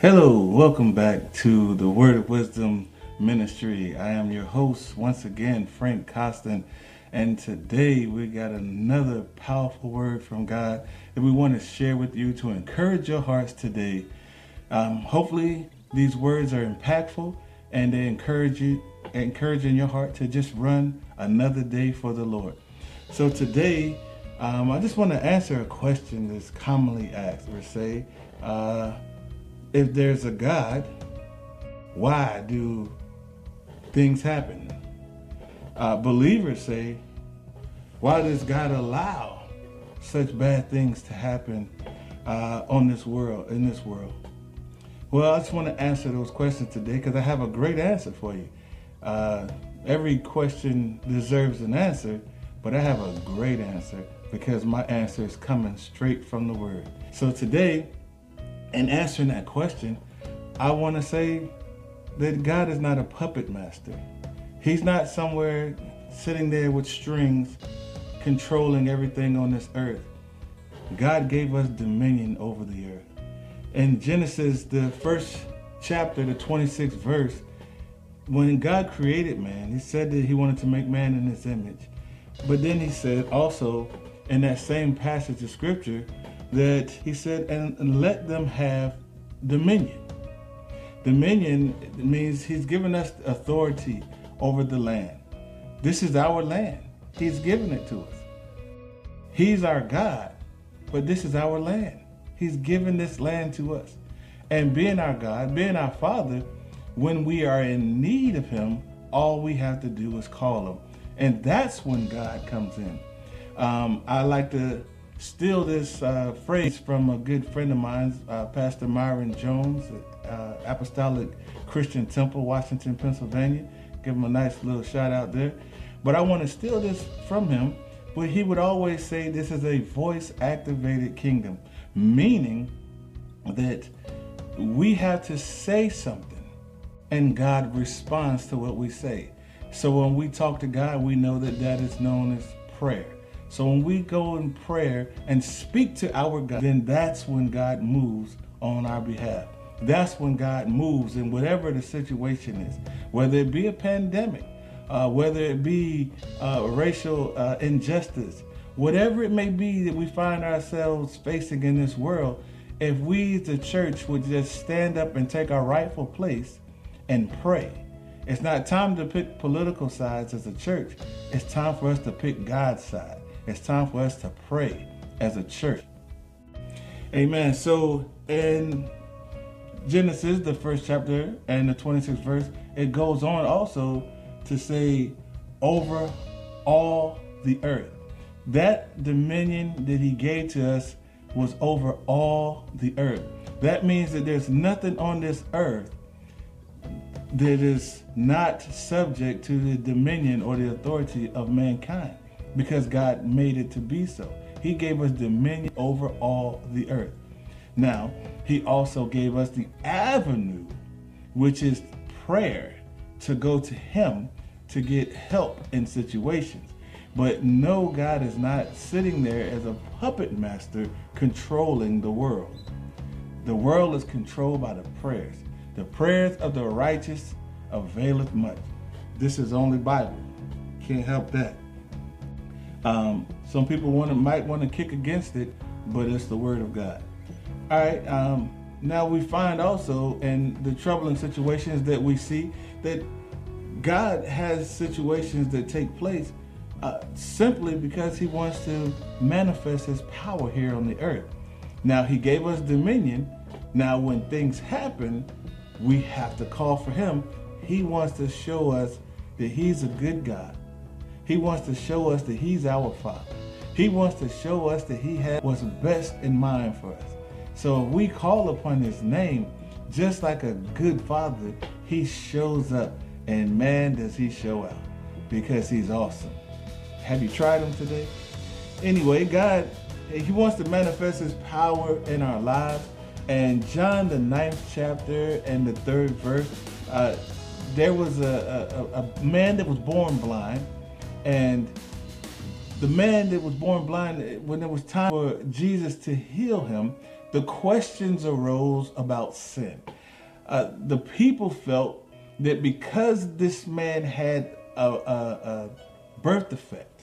Hello, welcome back to the Word of Wisdom Ministry. I am your host once again, Frank Costin, and today we got another powerful word from God that we want to share with you to encourage your hearts today. Um, hopefully, these words are impactful and they encourage you, encouraging your heart to just run another day for the Lord. So today, um, I just want to answer a question that's commonly asked, or say. Uh, if there's a God, why do things happen? Uh, believers say, why does God allow such bad things to happen uh, on this world, in this world? Well, I just want to answer those questions today because I have a great answer for you. Uh, every question deserves an answer, but I have a great answer because my answer is coming straight from the Word. So today, in answering that question, I want to say that God is not a puppet master. He's not somewhere sitting there with strings controlling everything on this earth. God gave us dominion over the earth. In Genesis, the first chapter, the 26th verse, when God created man, he said that he wanted to make man in his image. But then he said also in that same passage of scripture that he said, and let them have dominion. Dominion means he's given us authority over the land. This is our land. He's given it to us. He's our God, but this is our land. He's given this land to us. And being our God, being our Father, when we are in need of Him, all we have to do is call Him. And that's when God comes in. Um, I like to steal this uh, phrase from a good friend of mine, uh, Pastor Myron Jones at uh, Apostolic Christian Temple, Washington, Pennsylvania. Give him a nice little shout out there. But I want to steal this from him. But he would always say this is a voice activated kingdom, meaning that we have to say something and God responds to what we say. So when we talk to God, we know that that is known as prayer. So when we go in prayer and speak to our God, then that's when God moves on our behalf. That's when God moves in whatever the situation is, whether it be a pandemic, uh, whether it be uh, racial uh, injustice, whatever it may be that we find ourselves facing in this world, if we, the church, would just stand up and take our rightful place and pray. It's not time to pick political sides as a church. It's time for us to pick God's side. It's time for us to pray as a church. Amen. So in Genesis, the first chapter and the 26th verse, it goes on also to say, over all the earth. That dominion that he gave to us was over all the earth. That means that there's nothing on this earth that is not subject to the dominion or the authority of mankind because God made it to be so. He gave us dominion over all the earth. Now, He also gave us the avenue, which is prayer, to go to Him to get help in situations. But no, God is not sitting there as a puppet master controlling the world. The world is controlled by the prayers. The prayers of the righteous availeth much. This is only Bible. Can't help that. Um, some people want to might want to kick against it, but it's the word of God. All right. Um, now we find also in the troubling situations that we see that God has situations that take place uh, simply because He wants to manifest His power here on the earth. Now He gave us dominion. Now when things happen, we have to call for Him. He wants to show us that He's a good God he wants to show us that He's our Father. He wants to show us that He has what's best in mind for us. So if we call upon His name, just like a good Father, He shows up. And man, does He show out because He's awesome. Have you tried Him today? Anyway, God, He wants to manifest His power in our lives. And John, the ninth chapter and the third verse, uh, there was a, a, a man that was born blind and the man that was born blind, when it was time for Jesus to heal him, the questions arose about sin. Uh, the people felt that because this man had a, a, a birth defect,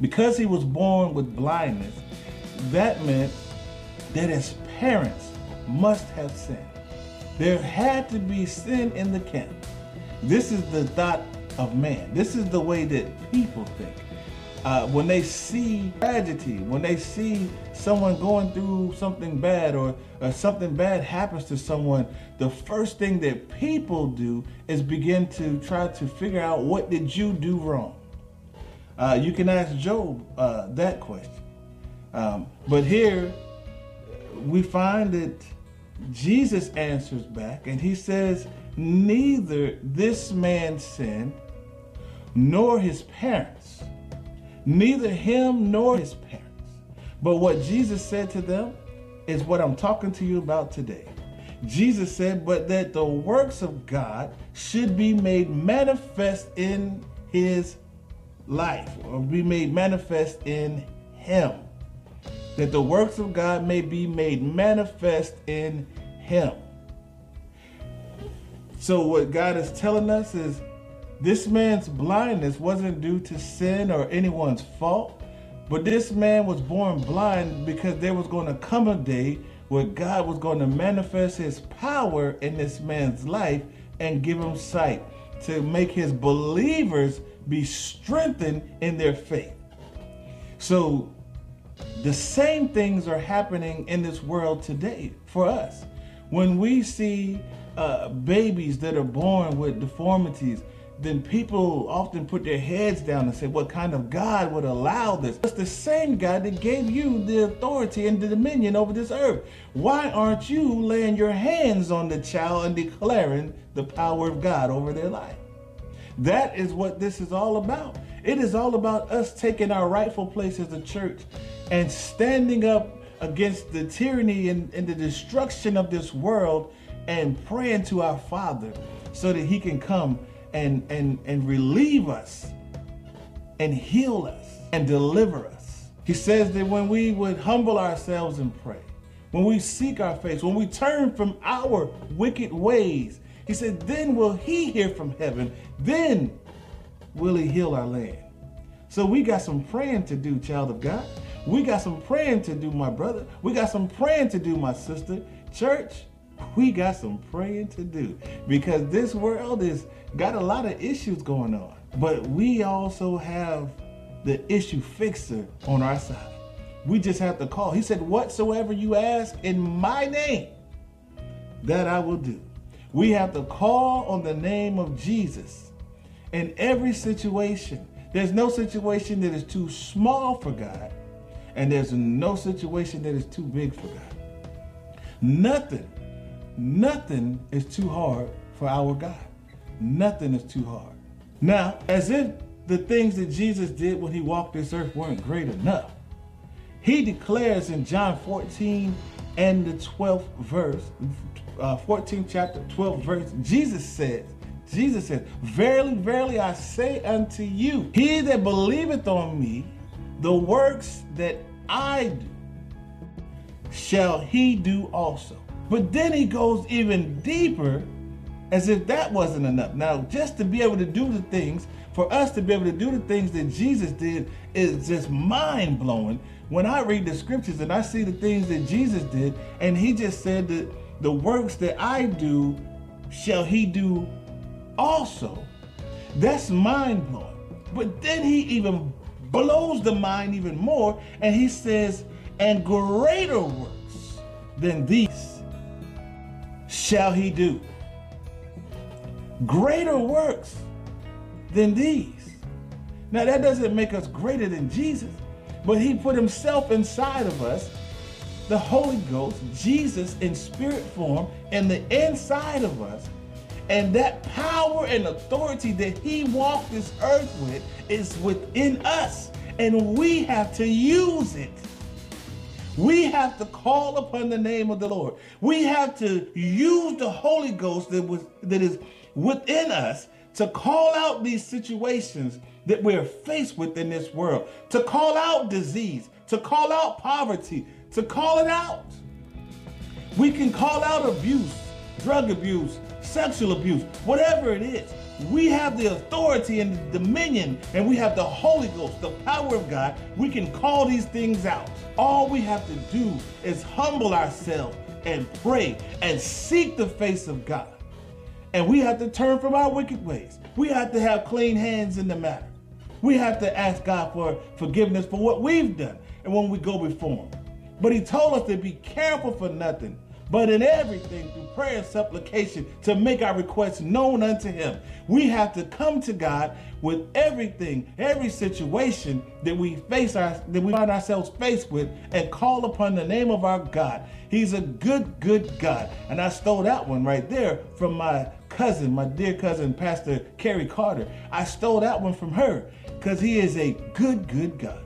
because he was born with blindness, that meant that his parents must have sinned. There had to be sin in the camp. This is the thought of man. This is the way that people think. Uh, when they see tragedy, when they see someone going through something bad or, or something bad happens to someone, the first thing that people do is begin to try to figure out what did you do wrong. Uh, you can ask Job uh, that question. Um, but here we find that Jesus answers back and he says, Neither this man sinned nor his parents, neither him nor his parents. But what Jesus said to them is what I'm talking to you about today. Jesus said, But that the works of God should be made manifest in his life, or be made manifest in him that the works of God may be made manifest in him. So, what God is telling us is this man's blindness wasn't due to sin or anyone's fault, but this man was born blind because there was going to come a day where God was going to manifest his power in this man's life and give him sight to make his believers be strengthened in their faith. So, the same things are happening in this world today for us. When we see uh, babies that are born with deformities, then people often put their heads down and say, What kind of God would allow this? It's the same God that gave you the authority and the dominion over this earth. Why aren't you laying your hands on the child and declaring the power of God over their life? That is what this is all about. It is all about us taking our rightful place as a church and standing up against the tyranny and, and the destruction of this world and praying to our Father so that He can come and, and, and relieve us and heal us and deliver us. He says that when we would humble ourselves and pray, when we seek our face, when we turn from our wicked ways, he said, then will he hear from heaven, then will he heal our land. So we got some praying to do, child of God. We got some praying to do, my brother. We got some praying to do, my sister. Church, we got some praying to do because this world is got a lot of issues going on. But we also have the issue fixer on our side. We just have to call. He said, Whatsoever you ask in my name, that I will do. We have to call on the name of Jesus in every situation. There's no situation that is too small for God, and there's no situation that is too big for God. Nothing, nothing is too hard for our God. Nothing is too hard. Now, as if the things that Jesus did when he walked this earth weren't great enough, he declares in John 14 and the 12th verse, uh, 14th chapter, 12th verse, Jesus says, Jesus says, Verily, verily, I say unto you, he that believeth on me, the works that I do, shall he do also. But then he goes even deeper as if that wasn't enough. Now, just to be able to do the things, for us to be able to do the things that Jesus did is just mind blowing. When I read the scriptures and I see the things that Jesus did, and he just said that the works that I do shall he do also. That's mind blowing. But then he even blows the mind even more and he says, and greater works than these shall he do. Greater works than these. Now, that doesn't make us greater than Jesus, but he put himself inside of us, the Holy Ghost, Jesus in spirit form, in the inside of us and that power and authority that he walked this earth with is within us. And we have to use it. We have to call upon the name of the Lord. We have to use the Holy Ghost that was that is within us to call out these situations that we're faced with in this world, to call out disease, to call out poverty, to call it out. We can call out abuse, drug abuse, sexual abuse, whatever it is. We have the authority and the dominion, and we have the Holy Ghost, the power of God. We can call these things out. All we have to do is humble ourselves and pray and seek the face of God. And we have to turn from our wicked ways. We have to have clean hands in the matter. We have to ask God for forgiveness for what we've done and when we go before Him. But He told us to be careful for nothing, but in everything through prayer and supplication to make our requests known unto him. We have to come to God with everything, every situation that we face our that we find ourselves faced with and call upon the name of our God. He's a good, good God. And I stole that one right there from my cousin, my dear cousin, Pastor Carrie Carter. I stole that one from her because he is a good, good God.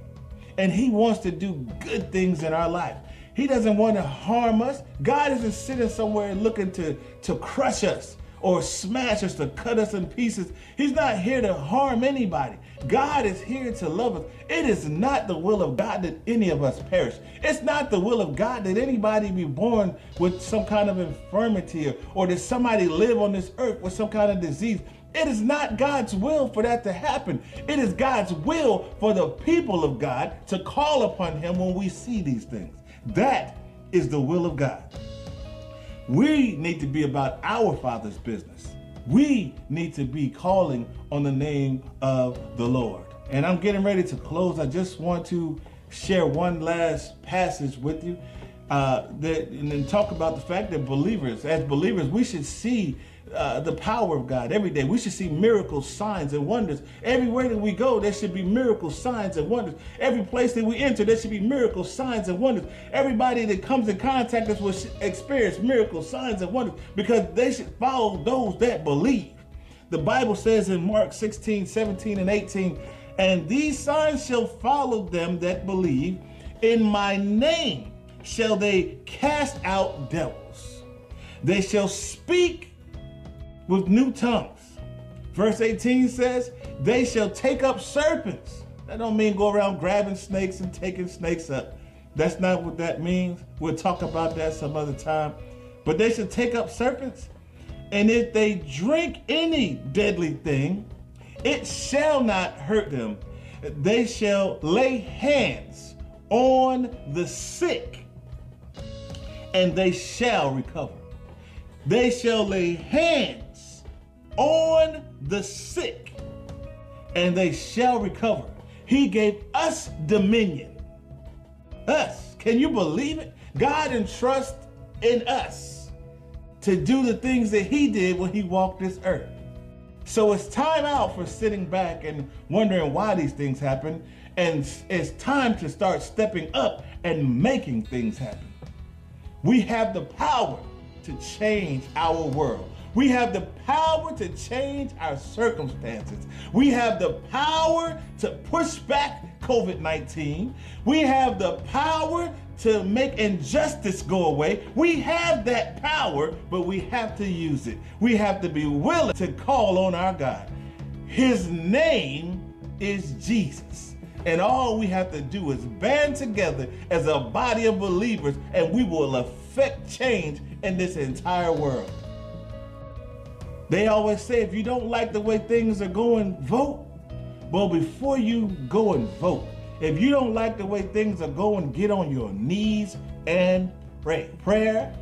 And he wants to do good things in our life. He doesn't want to harm us. God isn't sitting somewhere looking to, to crush us or smash us to cut us in pieces. He's not here to harm anybody. God is here to love us. It is not the will of God that any of us perish. It's not the will of God that anybody be born with some kind of infirmity or, or that somebody live on this earth with some kind of disease. It is not God's will for that to happen. It is God's will for the people of God to call upon Him when we see these things. That is the will of God. We need to be about our Father's business. We need to be calling on the name of the Lord. And I'm getting ready to close. I just want to share one last passage with you uh, that, and then talk about the fact that believers, as believers, we should see uh, the power of God every day. We should see miracles, signs, and wonders. Everywhere that we go, there should be miracles, signs, and wonders. Every place that we enter, there should be miracles, signs, and wonders. Everybody that comes in contact with us will experience miracles, signs, and wonders because they should follow those that believe. The Bible says in Mark 16, 17, and 18, and these signs shall follow them that believe. In my name shall they cast out devils. They shall speak with new tongues. Verse 18 says, They shall take up serpents. That don't mean go around grabbing snakes and taking snakes up. That's not what that means. We'll talk about that some other time. But they shall take up serpents. And if they drink any deadly thing, it shall not hurt them. They shall lay hands on the sick, and they shall recover. They shall lay hands on the sick, and they shall recover. He gave us dominion. Us. Can you believe it? God entrusts in us to do the things that He did when He walked this earth. So it's time out for sitting back and wondering why these things happen. And it's time to start stepping up and making things happen. We have the power to change our world. We have the power to change our circumstances. We have the power to push back COVID 19. We have the power to make injustice go away. We have that power, but we have to use it. We have to be willing to call on our God. His name is Jesus. And all we have to do is band together as a body of believers, and we will affect change in this entire world. They always say if you don't like the way things are going, vote. Well, before you go and vote, if you don't like the way things are going, get on your knees and pray. Prayer,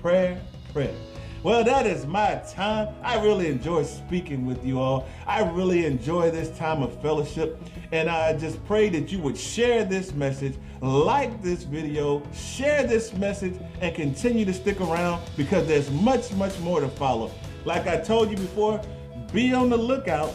prayer, prayer. Well, that is my time. I really enjoy speaking with you all. I really enjoy this time of fellowship. And I just pray that you would share this message, like this video, share this message, and continue to stick around because there's much, much more to follow. Like I told you before, be on the lookout.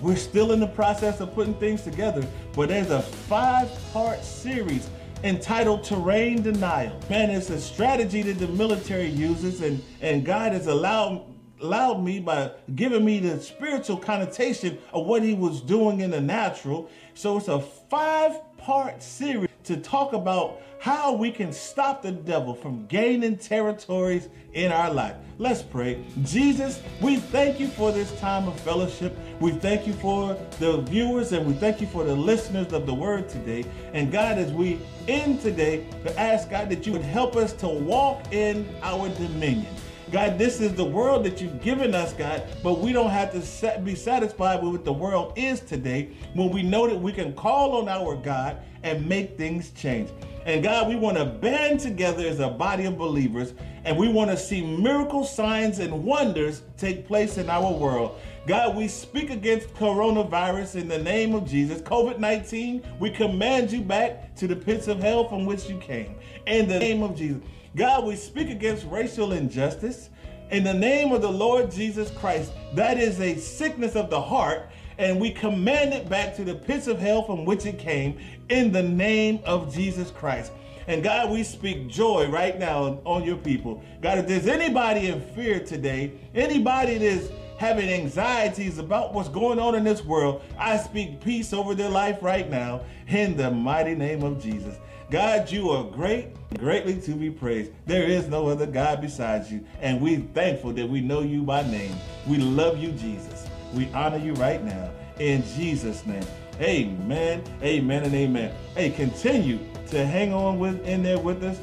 We're still in the process of putting things together, but there's a five part series entitled Terrain Denial. Man, it's a strategy that the military uses, and, and God has allowed allowed me by giving me the spiritual connotation of what he was doing in the natural. So it's a five part series to talk about how we can stop the devil from gaining territories in our life. Let's pray. Jesus, we thank you for this time of fellowship. We thank you for the viewers and we thank you for the listeners of the word today. And God, as we end today, to ask God that you would help us to walk in our dominion. God, this is the world that you've given us, God, but we don't have to be satisfied with what the world is today when we know that we can call on our God and make things change. And God, we want to band together as a body of believers and we want to see miracle signs and wonders take place in our world. God, we speak against coronavirus in the name of Jesus. COVID 19, we command you back to the pits of hell from which you came. In the name of Jesus. God, we speak against racial injustice. In the name of the Lord Jesus Christ, that is a sickness of the heart, and we command it back to the pits of hell from which it came in the name of Jesus Christ. And God, we speak joy right now on your people. God, if there's anybody in fear today, anybody that's having anxieties about what's going on in this world, I speak peace over their life right now in the mighty name of Jesus. God, you are great, greatly to be praised. There is no other God besides you, and we're thankful that we know you by name. We love you, Jesus. We honor you right now in Jesus' name. Amen, amen, and amen. Hey, continue to hang on with in there with us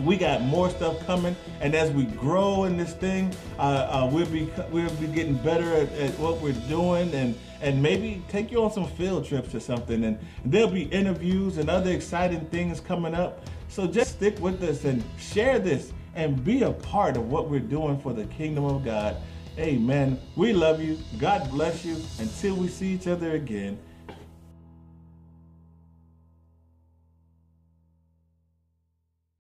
we got more stuff coming, and as we grow in this thing, uh, uh, we'll be we'll be getting better at, at, what we're doing, and and maybe take you on some field trips or something. And there'll be interviews and other exciting things coming up. So just stick with us and share this and be a part of what we're doing for the kingdom of God. Amen. We love you. God bless you. Until we see each other again.